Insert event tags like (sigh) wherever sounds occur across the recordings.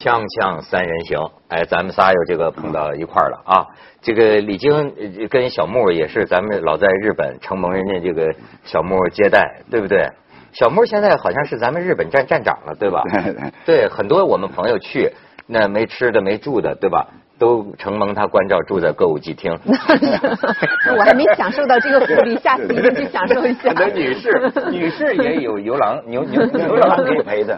锵锵三人行，哎，咱们仨又这个碰到一块儿了啊！这个李菁呃跟小木也是，咱们老在日本承蒙人家这个小木接待，对不对？小木现在好像是咱们日本站站长了，对吧？对，很多我们朋友去，那没吃的没住的，对吧？都承蒙他关照，住在歌舞伎厅。(laughs) 我还没享受到这个福利，下次一定去享受一下。女士，女士也有牛郎牛牛牛郎可以陪的。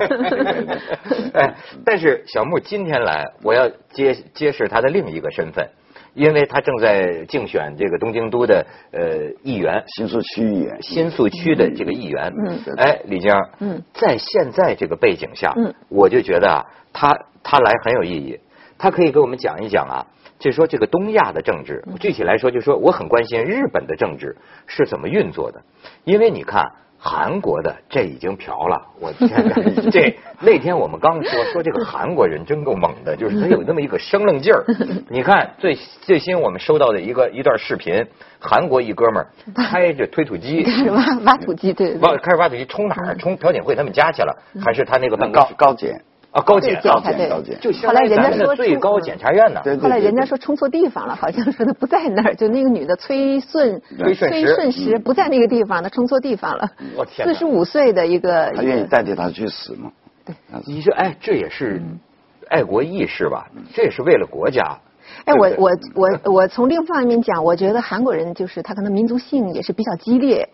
(laughs) 哎，但是小木今天来，我要揭揭示他的另一个身份，因为他正在竞选这个东京都的呃议员，新宿区议员，新宿区的这个议员。嗯哎，李江，嗯在现在这个背景下，嗯我就觉得啊，他他来很有意义，他可以给我们讲一讲啊，就说这个东亚的政治，嗯具体来说，就说我很关心日本的政治是怎么运作的，因为你看。韩国的这已经嫖了，我天哪！这 (laughs) 那天我们刚说说这个韩国人真够猛的，就是他有那么一个生愣劲儿。(laughs) 你看最最新我们收到的一个一段视频，韩国一哥们儿开着推土机，(laughs) 挖挖土机，对对挖。开始挖土机冲哪儿？冲朴槿惠他们家去了，还是他那个办公高室？高检，啊，高检对高检高检，就后来人家说最高检察院呢。后来人家说冲错地方了，好像说他不在那儿，就那个女的崔顺崔顺实不在那个地方，他冲错地方了。我天四十五岁的一个，他愿意代替他去死吗？对？你说，哎，这也是嗯爱国意识吧？这也是为了国家。哎，我我我我从另一方面讲，我觉得韩国人就是他可能民族性也是比较激烈。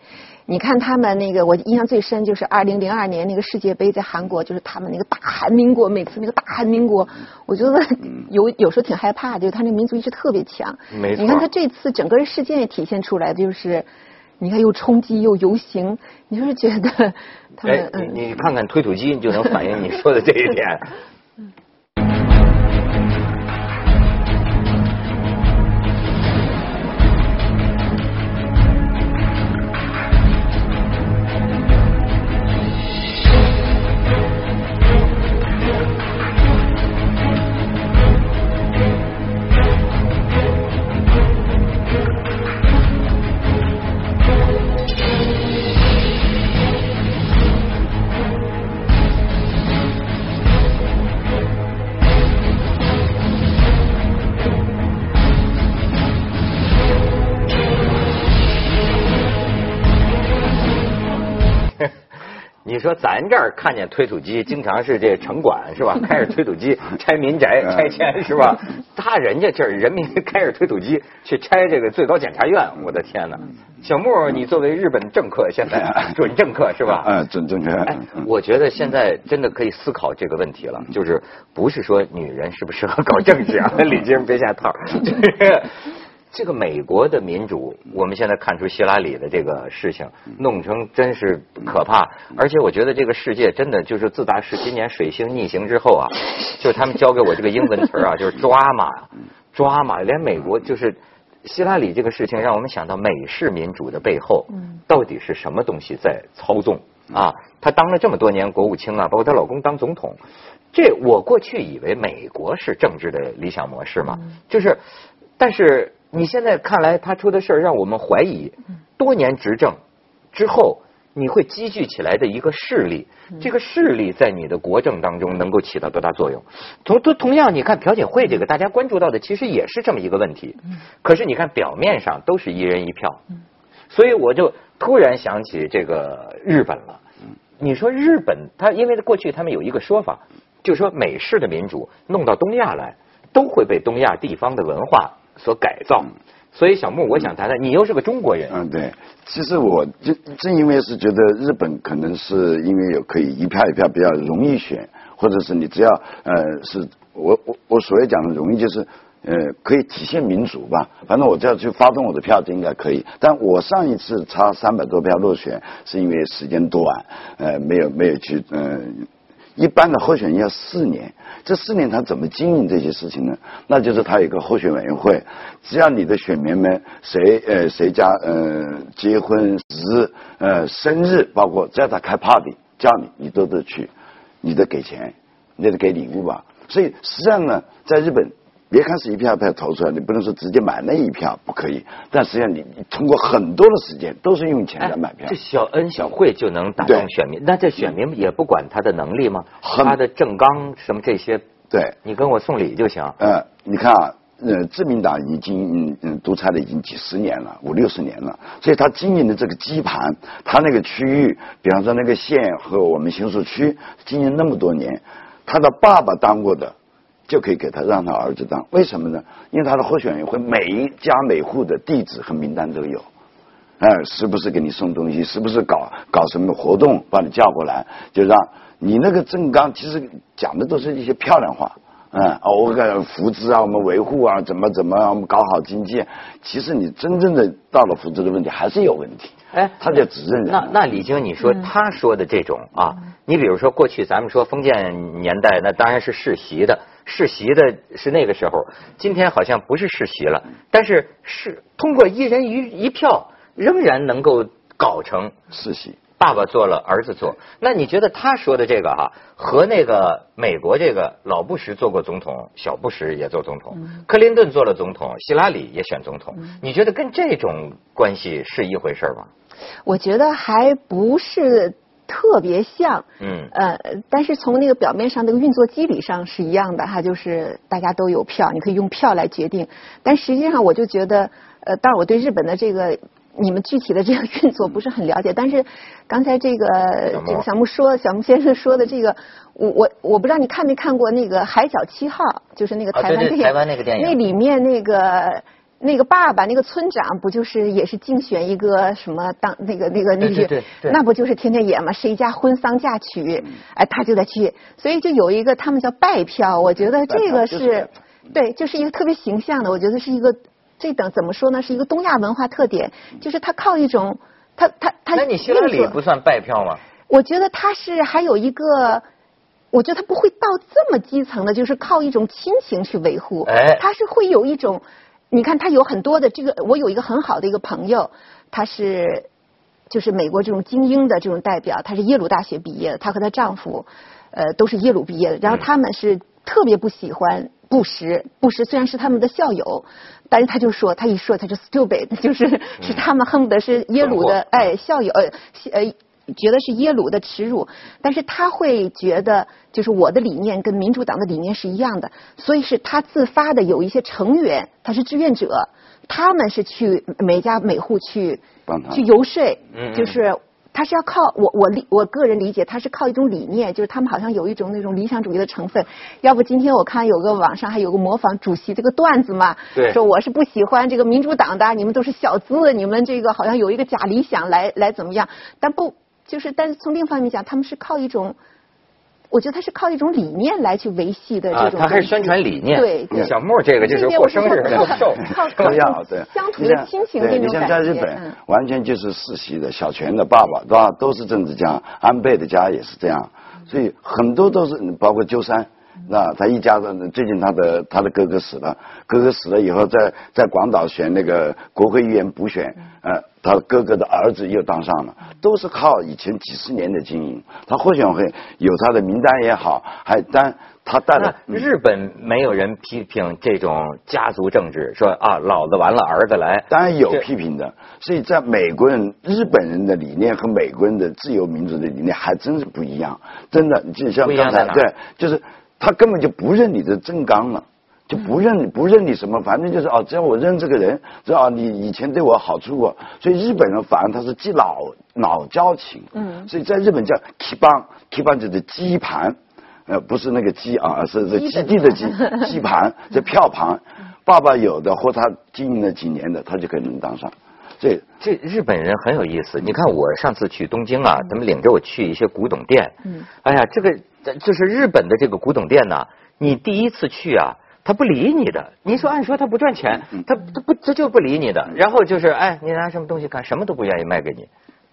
你看他们那个，我印象最深就是二零零二年那个世界杯在韩国，就是他们那个大韩民国，每次那个大韩民国，我觉得有有时候挺害怕，就是他那民族意识特别强。没错你看他这次整个事件也体现出来，就是你看又冲击又游行，你就是觉得他哎们，嗯。你你看看推土机，你就能反映你说的这一点。(laughs) 你说咱这儿看见推土机，经常是这城管是吧？开着推土机 (laughs) 拆民宅、拆迁是吧？他人家这儿人民开着推土机去拆这个最高检察院，我的天哪！小木，你作为日本政客，现在 (laughs) 准政客是吧？嗯，准政客。哎，我觉得现在真的可以思考这个问题了，就是不是说女人适不适合搞政治啊？(laughs) 李晶别下套，就是这个美国的民主，我们现在看出希拉里的这个事情弄成真是可怕，而且我觉得这个世界真的就是自打是今年水星逆行之后啊，(laughs) 就是他们教给我这个英文词儿啊，(laughs) 就是抓马，抓马，连美国就是。希拉里这个事情让我们想到美式民主的背后，到底是什么东西在操纵？啊？她当了这么多年国务卿啊，包括她老公当总统，这我过去以为美国是政治的理想模式嘛，就是，但是你现在看来他出的事儿让我们怀疑，多年执政之后。你会积聚起来的一个势力，这个势力在你的国政当中能够起到多大作用？同同同样，你看朴槿惠这个，大家关注到的其实也是这么一个问题。可是你看表面上都是一人一票，所以我就突然想起这个日本了。你说日本，他因为过去他们有一个说法，就说美式的民主弄到东亚来，都会被东亚地方的文化所改造。所以小木，我想谈谈，你又是个中国人，嗯，对，其实我就正因为是觉得日本可能是因为有可以一票一票比较容易选，或者是你只要呃是我我我所谓讲的容易就是呃可以体现民主吧，反正我只要去发动我的票就应该可以。但我上一次差三百多票落选，是因为时间短，呃没有没有去呃。一般的候选人要四年，这四年他怎么经营这些事情呢？那就是他有一个候选委员会，只要你的选民们谁呃谁家呃结婚日呃生日，包括只要他开 party 叫你，你都得去，你得给钱，你得给礼物吧。所以实际上呢，在日本。别看是一票一票投出来，你不能说直接买那一票不可以，但实际上你你通过很多的时间都是用钱来买票。这小恩小惠就能打动选民，那这选民也不管他的能力吗？很他的政纲什么这些对，你跟我送礼就行。呃，你看啊，呃，自民党已经嗯嗯独裁了已经几十年了，五六十年了，所以他经营的这个基盘，他那个区域，比方说那个县和我们刑诉区经营那么多年，他的爸爸当过的。就可以给他让他儿子当，为什么呢？因为他的候选人会每一家每户的地址和名单都有，哎，时不时给你送东西，时不时搞搞什么活动把你叫过来，就让你那个正纲其实讲的都是一些漂亮话，嗯，哦我个福祉啊，我们维护啊，怎么怎么，我们搞好经济，其实你真正的到了扶植的问题还是有问题。哎，他就只认人。那那李菁，你说他说的这种啊，你比如说过去咱们说封建年代，那当然是世袭的。世袭的是那个时候，今天好像不是世袭了，但是是通过一人一一票，仍然能够搞成世袭。爸爸做了，儿子做。那你觉得他说的这个哈，和那个美国这个老布什做过总统，小布什也做总统，克林顿做了总统，希拉里也选总统，你觉得跟这种关系是一回事吗？我觉得还不是。特别像，嗯，呃，但是从那个表面上那个运作机理上是一样的哈，就是大家都有票，你可以用票来决定。但实际上，我就觉得，呃，当然我对日本的这个你们具体的这个运作不是很了解。但是刚才这个这个小木说，小木先生说的这个，我我我不知道你看没看过那个《海角七号》，就是那个台湾电影，台湾那个电影，那里面那个。那个爸爸，那个村长不就是也是竞选一个什么当那个那个那个，那不就是天天演吗？谁家婚丧嫁娶，哎，他就得去，所以就有一个他们叫拜票，我觉得这个是，对，就是一个特别形象的，我觉得是一个这等怎么说呢？是一个东亚文化特点，就是他靠一种他他他。那你希拉里不算拜票吗？我觉得他是还有一个，我觉得他不会到这么基层的，就是靠一种亲情去维护，哎，他是会有一种。你看，他有很多的这个，我有一个很好的一个朋友，他是就是美国这种精英的这种代表，他是耶鲁大学毕业的，她和她丈夫呃都是耶鲁毕业的，然后他们是特别不喜欢布什，布什虽然是他们的校友，但是他就说他一说他就 stupid，(laughs) 就是是他们恨不得是耶鲁的哎校友呃呃。觉得是耶鲁的耻辱，但是他会觉得就是我的理念跟民主党的理念是一样的，所以是他自发的有一些成员，他是志愿者，他们是去每家每户去去游说，就是他是要靠我我理我个人理解，他是靠一种理念，就是他们好像有一种那种理想主义的成分。要不今天我看有个网上还有个模仿主席这个段子嘛，说我是不喜欢这个民主党的，你们都是小资，你们这个好像有一个假理想来来怎么样，但不。就是，但是从另一方面讲，他们是靠一种，我觉得他是靠一种理念来去维系的这种。啊，他还是宣传理念。对，小莫这个就是过生日过寿，(laughs) 都要对。乡土的亲情你像在日本，完全就是世袭的，小泉的爸爸对吧，都是政治家，安倍的家也是这样，所以很多都是包括鸠山。那他一家子最近他的他的哥哥死了，哥哥死了以后，在在广岛选那个国会议员补选，呃，他哥哥的儿子又当上了，都是靠以前几十年的经营。他候选会有他的名单也好，还但他带了。日本没有人批评这种家族政治，说啊，老子完了，儿子来。当然有批评的，所以在美国人、日本人的理念和美国人的自由民主的理念还真是不一样，真的就像刚才对，就是。他根本就不认你的正纲了，就不认不认你什么，反正就是哦，只要我认这个人，只要你以前对我好处过，所以日本人反而他是记老老交情，嗯，所以在日本叫 ki 帮 ki 帮就是基盘，呃，不是那个基啊，是是基地的基 (laughs) 基盘，这票盘，爸爸有的或他经营了几年的，他就可能当上。这这日本人很有意思，你看我上次去东京啊，他们领着我去一些古董店，嗯，哎呀，这个。就是日本的这个古董店呢，你第一次去啊，他不理你的。你说按说他不赚钱，他他不他就不理你的。然后就是哎，你拿什么东西看，什么都不愿意卖给你。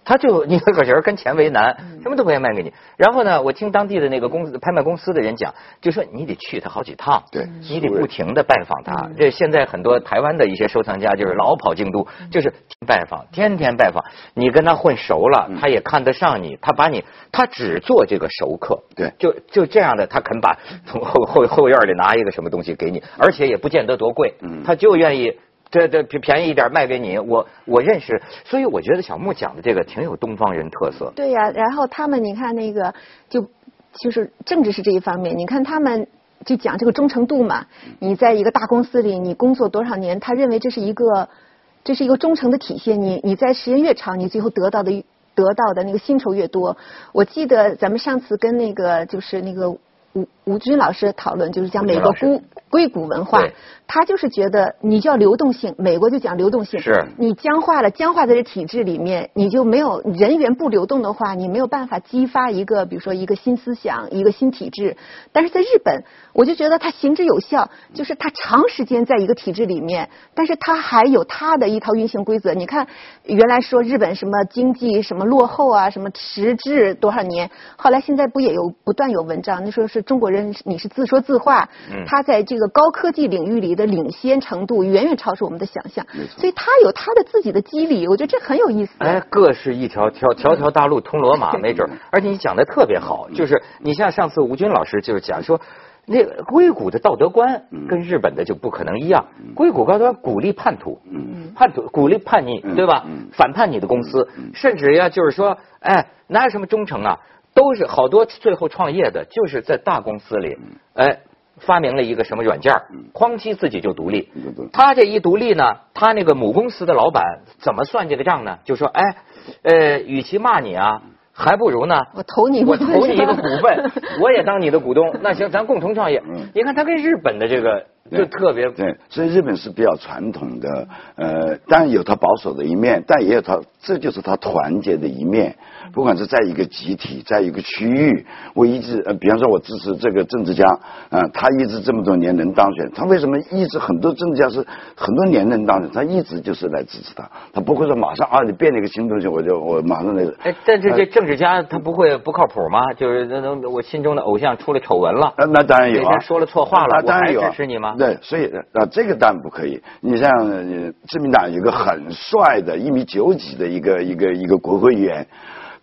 他就你可觉得跟钱为难，什么都不愿意卖给你。然后呢，我听当地的那个公司拍卖公司的人讲，就说你得去他好几趟，对，你得不停的拜访他。这现在很多台湾的一些收藏家就是老跑京都，就是拜访，天天拜访。你跟他混熟了，他也看得上你，他把你，他只做这个熟客，对，就就这样的，他肯把从后后后院里拿一个什么东西给你，而且也不见得多贵，他就愿意。这这便便宜一点卖给你，我我认识，所以我觉得小木讲的这个挺有东方人特色。对呀，然后他们你看那个就就是政治是这一方面，你看他们就讲这个忠诚度嘛。你在一个大公司里，你工作多少年，他认为这是一个这是一个忠诚的体现。你你在时间越长，你最后得到的得到的那个薪酬越多。我记得咱们上次跟那个就是那个吴吴军老师讨论，就是讲美国孤硅谷文化，他就是觉得你叫流动性，美国就讲流动性。是。你僵化了，僵化在这体制里面，你就没有人员不流动的话，你没有办法激发一个，比如说一个新思想，一个新体制。但是在日本，我就觉得它行之有效，就是它长时间在一个体制里面，但是它还有它的一套运行规则。你看，原来说日本什么经济什么落后啊，什么迟滞多少年，后来现在不也有不断有文章，那说是中国人你是自说自话，他在这个高科技领域里的领先程度远远超出我们的想象，所以他有他的自己的机理，我觉得这很有意思。哎，各是一条条条条大路通罗马，(laughs) 没准。而且你讲的特别好，就是你像上次吴军老师就是讲说，那硅谷的道德观跟日本的就不可能一样。硅谷高端鼓励叛徒，叛徒鼓励叛逆，对吧？反叛你的公司，甚至呀，就是说，哎，哪有什么忠诚啊？都是好多最后创业的，就是在大公司里，哎，发明了一个什么软件，哐叽自己就独立。他这一独立呢，他那个母公司的老板怎么算这个账呢？就说，哎，呃，与其骂你啊，还不如呢，我投你，我投你一个股份，(laughs) 我也当你的股东。那行，咱共同创业。你看他跟日本的这个就特别对，所以日本是比较传统的，呃，当然有它保守的一面，但也有它，这就是它团结的一面。不管是在一个集体，在一个区域，我一直呃，比方说，我支持这个政治家，嗯，他一直这么多年能当选，他为什么一直很多政治家是很多年能当选？他一直就是来支持他，他不会说马上啊，你变了一个新东西，我就我马上那个。哎，但是这政治家他不会不靠谱吗？就是那那我心中的偶像出了丑闻了，那当然有啊，说了错话了，当然有支持你吗？对，所以啊，这个当然不可以。你像自民党有个很帅的一米九几的一个一个一个国会议员。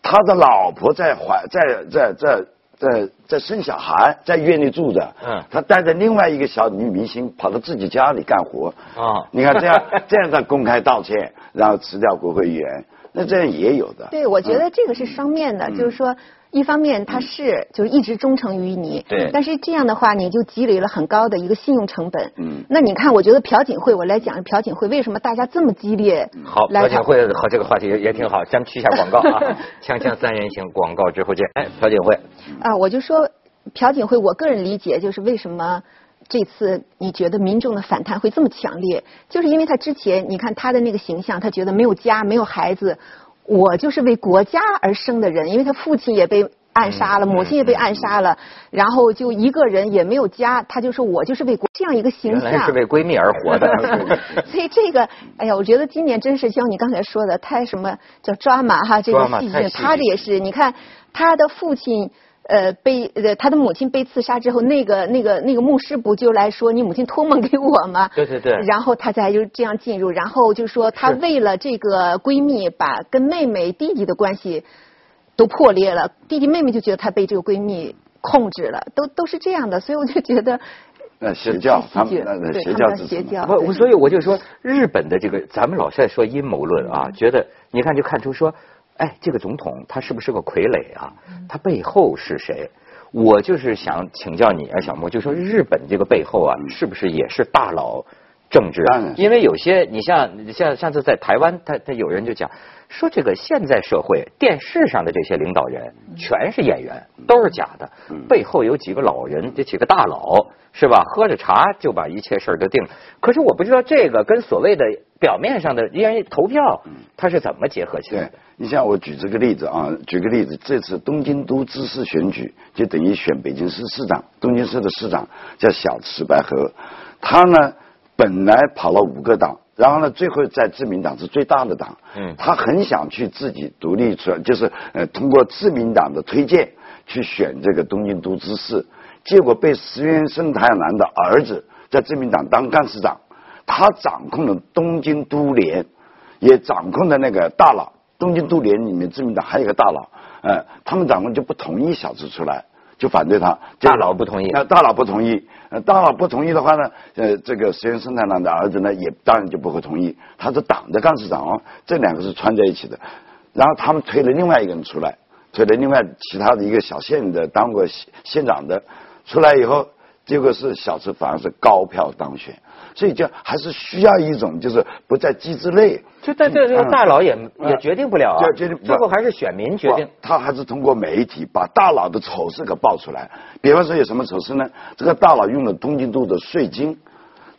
他的老婆在怀在在在在在生小孩，在院里住着。嗯。他带着另外一个小女明星跑到自己家里干活。啊。你看这样这样在公开道歉，然后辞掉国会议员，那这样也有的。对，我觉得这个是双面的，就是说。一方面他是就是一直忠诚于你，对，但是这样的话你就积累了很高的一个信用成本。嗯，那你看，我觉得朴槿惠，我来讲朴槿惠为什么大家这么激烈？好，朴槿惠好，这个话题也也挺好，咱们去一下广告啊，(laughs) 锵锵三人行，广告之后见。哎，朴槿惠。啊，我就说朴槿惠，我个人理解就是为什么这次你觉得民众的反弹会这么强烈，就是因为他之前你看他的那个形象，他觉得没有家，没有孩子。我就是为国家而生的人，因为他父亲也被暗杀了，母亲也被暗杀了，然后就一个人也没有家，他就说我就是为国这样一个形象，是为闺蜜而活的。(laughs) 所以这个，哎呀，我觉得今年真是像你刚才说的，太什么叫抓马哈，这个戏剧，他这也是，你看他的父亲。呃，被呃他的母亲被刺杀之后，那个那个那个牧师不就来说你母亲托梦给我吗？对对对。然后他才就这样进入，然后就说他为了这个闺蜜，把跟妹妹弟弟的关系都破裂了，弟弟妹妹就觉得他被这个闺蜜控制了，都都是这样的，所以我就觉得。(laughs) 呃，邪教，他们邪教邪教。不，所以我就说日本的这个，咱们老是在说阴谋论啊，觉得你看就看出说。哎，这个总统他是不是个傀儡啊？他背后是谁？我就是想请教你啊，小莫，就说日本这个背后啊，是不是也是大佬政治？因为有些你像像上次在台湾，他他有人就讲说，这个现在社会电视上的这些领导人全是演员，都是假的，背后有几个老人，这几个大佬。是吧？喝着茶就把一切事儿都定了。可是我不知道这个跟所谓的表面上的因为投票，它是怎么结合起来？你像我举这个例子啊，举个例子，这次东京都知事选举就等于选北京市市长，东京市的市长叫小池百合，他呢本来跑了五个党，然后呢最后在自民党是最大的党，嗯，他很想去自己独立出来，就是呃通过自民党的推荐去选这个东京都知事。结果被石原慎太郎的儿子在自民党当干事长，他掌控了东京都联，也掌控了那个大佬。东京都联里面自民党还有一个大佬，呃，他们长官就不同意小池出来，就反对他。大佬不同意。那大佬不同意，呃大佬不同意的话呢，呃，这个石原慎太郎的儿子呢，也当然就不会同意。他是党的干事长哦，这两个是串在一起的。然后他们推了另外一个人出来，推了另外其他的一个小县的当过县县长的。出来以后，结果是小池反而是高票当选，所以就还是需要一种就是不在机制内。就在这个大佬也也决定不了啊，决定最后还是选民决定。他还是通过媒体把大佬的丑事给爆出来。比方说有什么丑事呢？这个大佬用了东京都的税金。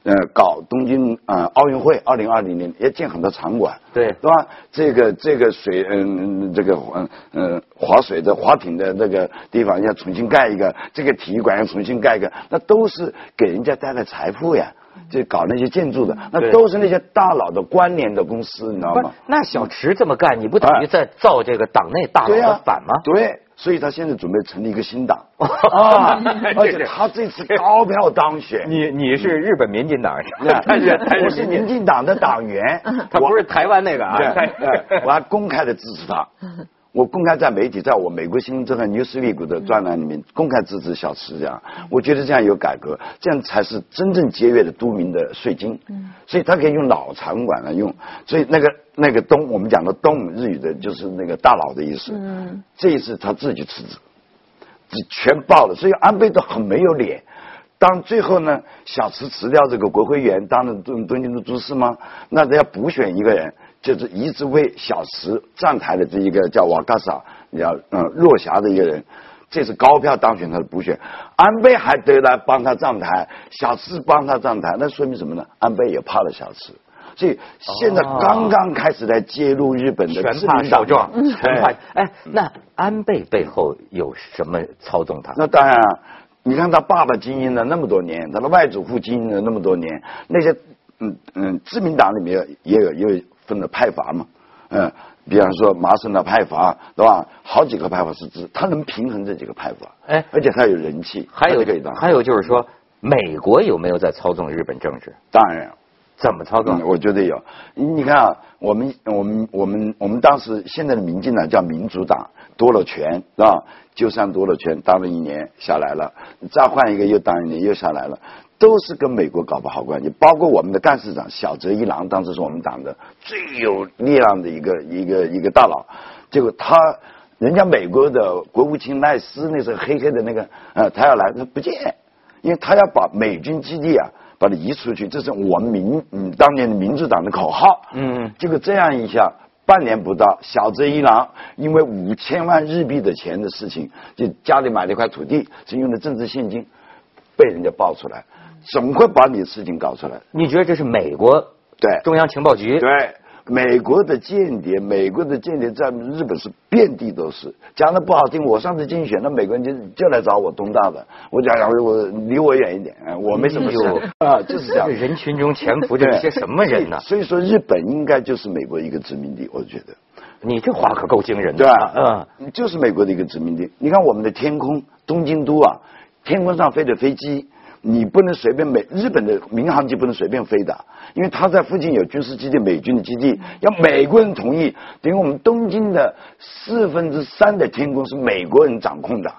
呃，搞东京啊奥运会，二零二零年也建很多场馆，对，是吧？这个这个水，嗯，这个嗯嗯划水的划艇的那个地方要重新盖一个，这个体育馆要重新盖一个，那都是给人家带来财富呀。就搞那些建筑的，那都是那些大佬的关联的公司，你知道吗？那小池这么干，你不等于在造这个党内大佬的反吗？对，所以他现在准备成立一个新党。啊，(laughs) 而且他这次高票当选。你你是日本民进党 (laughs) 我是民进党的党员，(laughs) 他不是台湾那个啊，我还公开的支持他。我公开在媒体，在我美国新闻周刊 Newsweek 的专栏里面公开支持小池这样，我觉得这样有改革，这样才是真正节约的都民的税金。嗯，所以他可以用老场馆来用，所以那个那个东我们讲的东日语的就是那个大佬的意思。嗯，这一次他自己辞职，全爆了，所以安倍都很没有脸。当最后呢，小池辞掉这个国会议员，当了东东京的都市吗？那他要补选一个人。就是一直为小池站台的这一个叫瓦嘎萨，叫嗯落霞的一个人，这是高票当选他的补选，安倍还得来帮他站台，小池帮他站台，那说明什么呢？安倍也怕了小池，所以现在刚刚开始在揭露日本的全怕少壮，全怕哎，那安倍背后有什么操纵他？那当然，你看他爸爸经营了那么多年，他的外祖父经营了那么多年，那些嗯嗯自民党里面也有也有。分了派阀嘛，嗯，比方说麻省的派阀，对吧？好几个派阀是指，他能平衡这几个派阀，哎，而且他有人气，还有这个，还有就是说，美国有没有在操纵日本政治？当然，怎么操纵？我觉得有。你看啊，我们我们我们我们当时现在的民进党叫民主党，多了权是吧？就算多了权，当了一年下来了，再换一个又当一年又下来了。都是跟美国搞不好关系，包括我们的干事长小泽一郎，当时是我们党的最有力量的一个一个一个大佬。结果他，人家美国的国务卿赖斯那时候黑黑的那个，呃，他要来他不见，因为他要把美军基地啊把它移出去，这是我们民嗯当年的民主党的口号。嗯，结果这样一下，半年不到，小泽一郎因为五千万日币的钱的事情，就家里买了一块土地，是用的政治现金，被人家爆出来。总会把你的事情搞出来。你觉得这是美国对中央情报局对美国的间谍？美国的间谍在日本是遍地都是。讲的不好听，我上次竞选，那美国人就就来找我东大的，我讲讲我离我远一点，我没什么事啊，就是这样。(laughs) 人群中潜伏着一些什么人呢？所以说，日本应该就是美国一个殖民地，我觉得。你这话可够惊人的，对吧？嗯，就是美国的一个殖民地。你看我们的天空，东京都啊，天空上飞的飞机。你不能随便美日本的民航机不能随便飞的，因为它在附近有军事基地、美军的基地，要美国人同意。等于我们东京的四分之三的天空是美国人掌控的，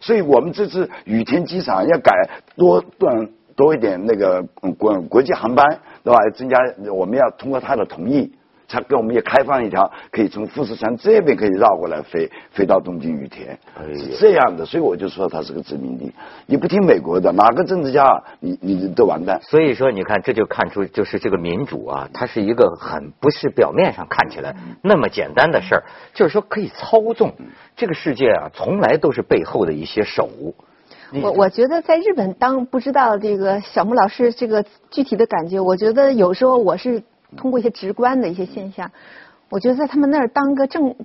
所以我们这次羽田机场要改多段多一点那个国国际航班，对吧？增加我们要通过他的同意。他给我们也开放一条，可以从富士山这边可以绕过来飞，飞到东京羽田，是这样的。所以我就说它是个殖民地。你不听美国的，哪个政治家，你你都完蛋。所以说，你看这就看出，就是这个民主啊，它是一个很不是表面上看起来那么简单的事儿，就是说可以操纵这个世界啊，从来都是背后的一些手。我我觉得在日本当不知道这个小木老师这个具体的感觉，我觉得有时候我是。通过一些直观的一些现象，我觉得在他们那儿当个正。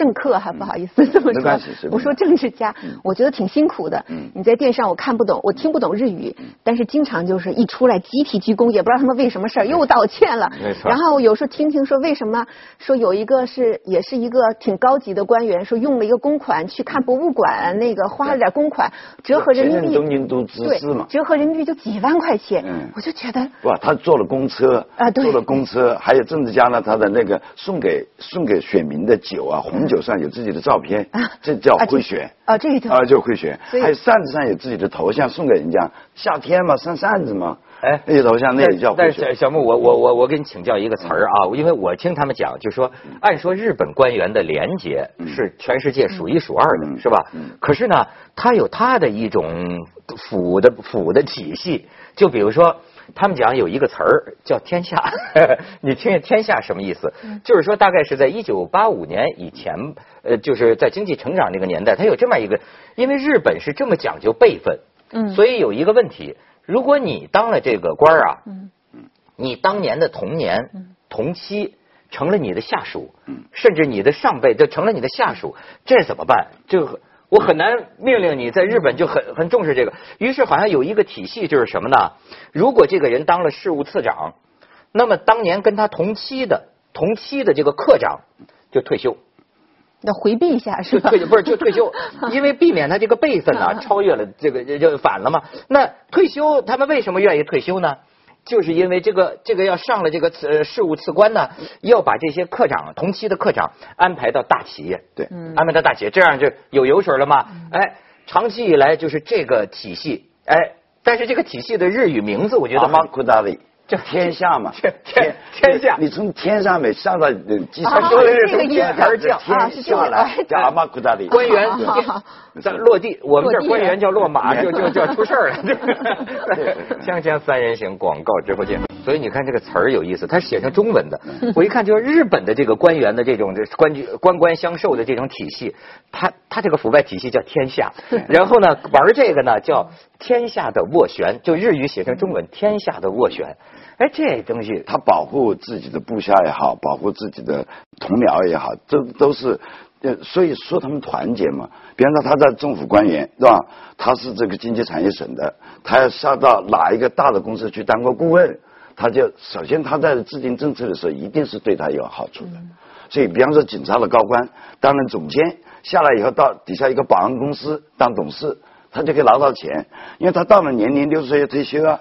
政客还不好意思这么说，我说政治家，我觉得挺辛苦的。你在电视上我看不懂，我听不懂日语，但是经常就是一出来集体鞠躬，也不知道他们为什么事儿又道歉了。然后有时候听听说为什么说有一个是也是一个挺高级的官员，说用了一个公款去看博物馆，那个花了点公款，折合人民币，东京都知事嘛，折合人民币就几万块钱。我就觉得哇，他坐了公车啊，坐了公车，还有政治家呢，他的那个送给送给选民的酒啊红。红酒上有自己的照片，这叫啊这贿选。啊这一条啊，就贿选。还有扇子上有自己的头像送给人家，夏天嘛扇扇子嘛，哎那些头像那也叫贿选。但是小木，我我我我给你请教一个词儿啊，因为我听他们讲，就说按说日本官员的廉洁是全世界数一数二的，嗯是吧嗯？可是呢，他有他的一种腐的腐的体系，就比如说。他们讲有一个词儿叫“天下”，(laughs) 你听听“天下”什么意思？就是说，大概是在一九八五年以前，呃，就是在经济成长那个年代，它有这么一个，因为日本是这么讲究辈分，嗯。所以有一个问题，如果你当了这个官儿啊，嗯。你当年的同年、同期成了你的下属，嗯。甚至你的上辈就成了你的下属，这怎么办？这个我很难命令你，在日本就很很重视这个。于是好像有一个体系，就是什么呢？如果这个人当了事务次长，那么当年跟他同期的同期的这个课长就退休。要回避一下是吧？就退不是就退休，(laughs) 因为避免他这个辈分呢超越了这个就就反了嘛。那退休他们为什么愿意退休呢？就是因为这个这个要上了这个次事务次官呢，要把这些科长同期的科长安排到大企业，对，安排到大企业，这样就有油水了嘛。哎，长期以来就是这个体系，哎，但是这个体系的日语名字我觉得阿玛很库达里，这天下嘛，(laughs) 天天天下你从天上面上到呃机啊场，说的是天而降啊是这个天下来叫阿玛古达里。官员 (laughs) 在落地，我们这儿官员叫落马，(laughs) 就就就要出事儿了。对锵锵三人行，广告直播间。所以你看这个词儿有意思，它是写成中文的。我一看就是日本的这个官员的这种这官居官官相授的这种体系，他他这个腐败体系叫天下，然后呢玩这个呢叫天下的斡旋，就日语写成中文天下的斡旋。哎，这东西他保护自己的部下也好，保护自己的同僚也好，这都是呃，所以说他们团结嘛。比方说他在政府官员是吧？他是这个经济产业省的，他要下到哪一个大的公司去当个顾问，他就首先他在制定政策的时候，一定是对他有好处的。所以，比方说警察的高官担任总监，下来以后到底下一个保安公司当董事，他就可以拿到钱，因为他到了年龄六十岁要退休啊。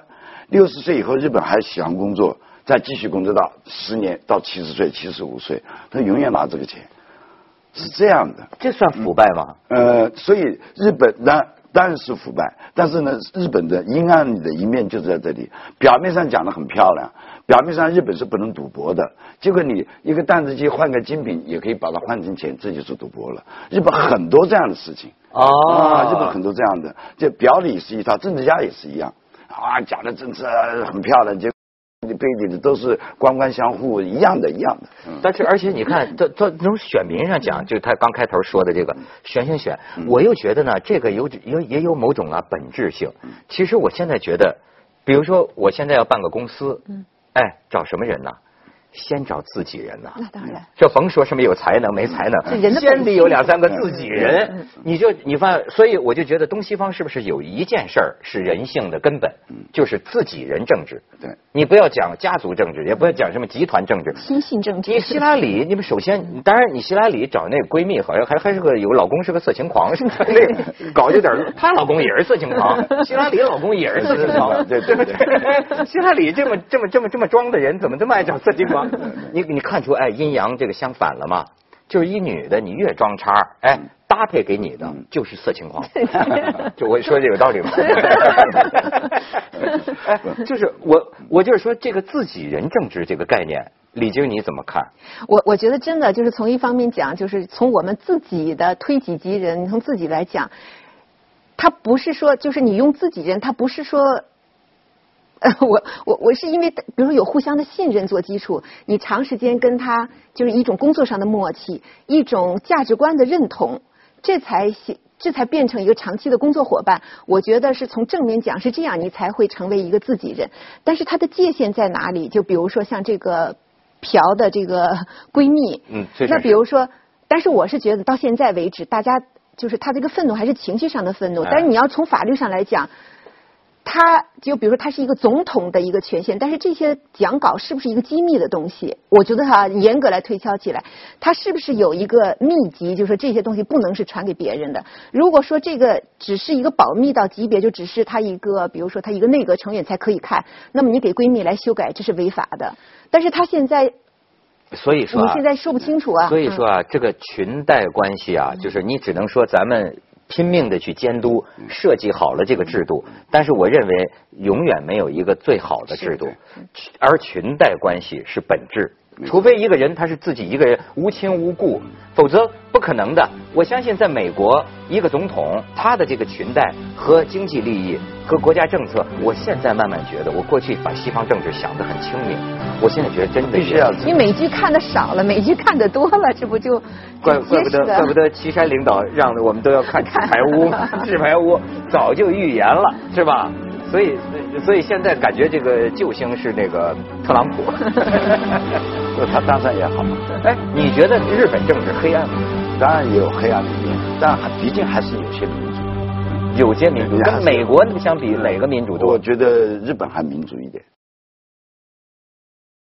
六十岁以后，日本还喜欢工作，再继续工作到十年到七十岁、七十五岁，他永远拿这个钱，是这样的。这算腐败吗？呃，所以日本当当然是腐败，但是呢，日本的阴暗的一面就在这里。表面上讲的很漂亮，表面上日本是不能赌博的，结果你一个弹子机换个精品，也可以把它换成钱，这就是赌博了。日本很多这样的事情。哦啊，日本很多这样的，这表里是一套，政治家也是一样啊，讲的真是很漂亮，结你背地里都是官官相护，一样的，一样的。嗯但是，而且你看，这这从选民上讲，就他刚开头说的这个选选选，我又觉得呢，这个有有也有某种啊本质性。其实我现在觉得，比如说我现在要办个公司，哎，找什么人呢？先找自己人呐。那当然。这甭说什么有才能没才能，先得有两三个自己人。你就你发现，所以我就觉得东西方是不是有一件事儿是人性的根本，就是自己人政治。对，你不要讲家族政治，也不要讲什么集团政治，亲信政治你希拉里，你们首先，当然你希拉里找那个闺蜜，好像还还是个有老公是个色情狂？(laughs) 那个搞有点，她老公也是色情狂，(laughs) 希拉里老公也是色情狂，对对对 (laughs) 希拉里这么这么这么这么装的人，怎么这么爱找色情狂？(laughs) 你你看出哎阴阳这个相反了吗？就是一女的，你越装叉，哎，搭配给你的就是色情狂。(laughs) 就我说这有道理吗？(laughs) 哎，就是我我就是说这个自己人政治这个概念，李晶你怎么看？我我觉得真的就是从一方面讲，就是从我们自己的推己及人，从自己来讲，他不是说就是你用自己人，他不是说。(laughs) 呃，我我我是因为，比如说有互相的信任做基础，你长时间跟他就是一种工作上的默契，一种价值观的认同，这才形这才变成一个长期的工作伙伴。我觉得是从正面讲是这样，你才会成为一个自己人。但是它的界限在哪里？就比如说像这个朴的这个 (laughs) 闺蜜，嗯那比如说，但是我是觉得到现在为止，大家就是他这个愤怒还是情绪上的愤怒，哎但是你要从法律上来讲。他就比如说，他是一个总统的一个权限，但是这些讲稿是不是一个机密的东西？我觉得哈，严格来推敲起来，他是不是有一个秘籍，就是说这些东西不能是传给别人的？如果说这个只是一个保密到级别，就只是他一个，比如说他一个内阁成员才可以看，那么你给闺蜜来修改，这是违法的。但是他现在所以说啊，你现在说不清楚啊。所以说啊，这个裙带关系啊，就是你只能说咱们拼命的去监督，设计好了这个制度，但是我认为永远没有一个最好的制度，而裙带关系是本质。除非一个人他是自己一个人无亲无故，否则不可能的。我相信在美国，一个总统他的这个裙带和经济利益和国家政策，我现在慢慢觉得，我过去把西方政治想得很清明，我现在觉得真的必须要你美剧看的少了，美剧看的多了，这不就怪怪不得怪不得岐山领导让我们都要看纸牌屋，纸牌屋早就预言了，是吧？所以，所以现在感觉这个救星是那个特朗普，(laughs) 他当然也好。哎，你觉得日本政治黑暗吗？当然也有黑暗的一面，但还毕竟还是有些民主，有些民主跟美国相比，哪个民主多？我觉得日本还民主一点。